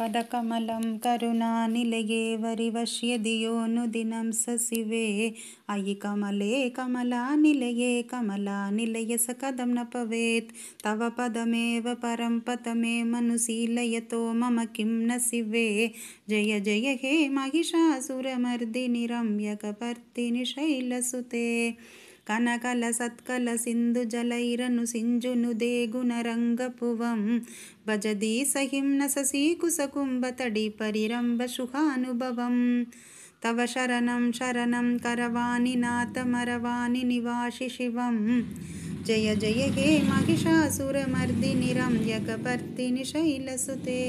पदकमलं करुणानिलये वरिवश्य धियोनुदिनं स शिवे अयि कमले कमलानिलये कमलानिलय स कथं न भवेत् तव पदमेव परं पदमे मनुशीलयतो मम किं न शिवे जय जय हे महिषासुरमर्दिनि रम्यकपर्दिनि शैलसुते कनकल सत्कल सिन्धुजलैरनु सिञ्जुनुदे गुणरङ्गपुवं सहिं न ससीकुसकुम्भतडि परिरम्भसुखानुभवं तव शरणं शरणं करवाणि नाथमरवाणि निवासि शिवं जय जय हे महिषासुरमर्दिनि रम्यकपर्दिनि शैलसुते।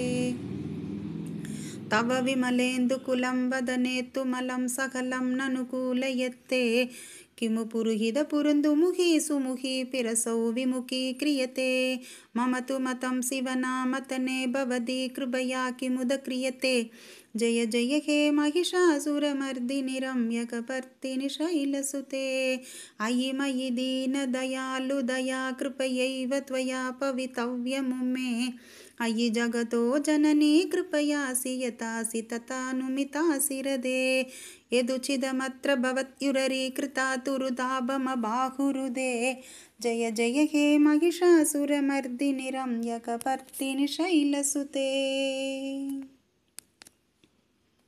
तव विमलेन्दुकुलं वदने तुमलं सकलं ननुकूलयत्ते किमु पुरुहिदपुरुन्दुमुखी पिरसौ विमुखी क्रियते। मम तु मतं शिवनामतने भवति कृपया किमुद क्रियते। जय जय हे महिषासुरमर्दिनि रम्यकपर्दिनि शैलसुते अयि मयि दीनदयालुदया कृपयैव त्वया पवितव्यमुमे। अयि जगतो जननी कृपयासि यतासि तथानुमितासि हृदे यदुचिदमत्र भवत्युररीकृता तुरुदाभमबाहुरुदे जय जय हे महिषासुरमर्दिनि रम्यकपर्दिनि शैलसुते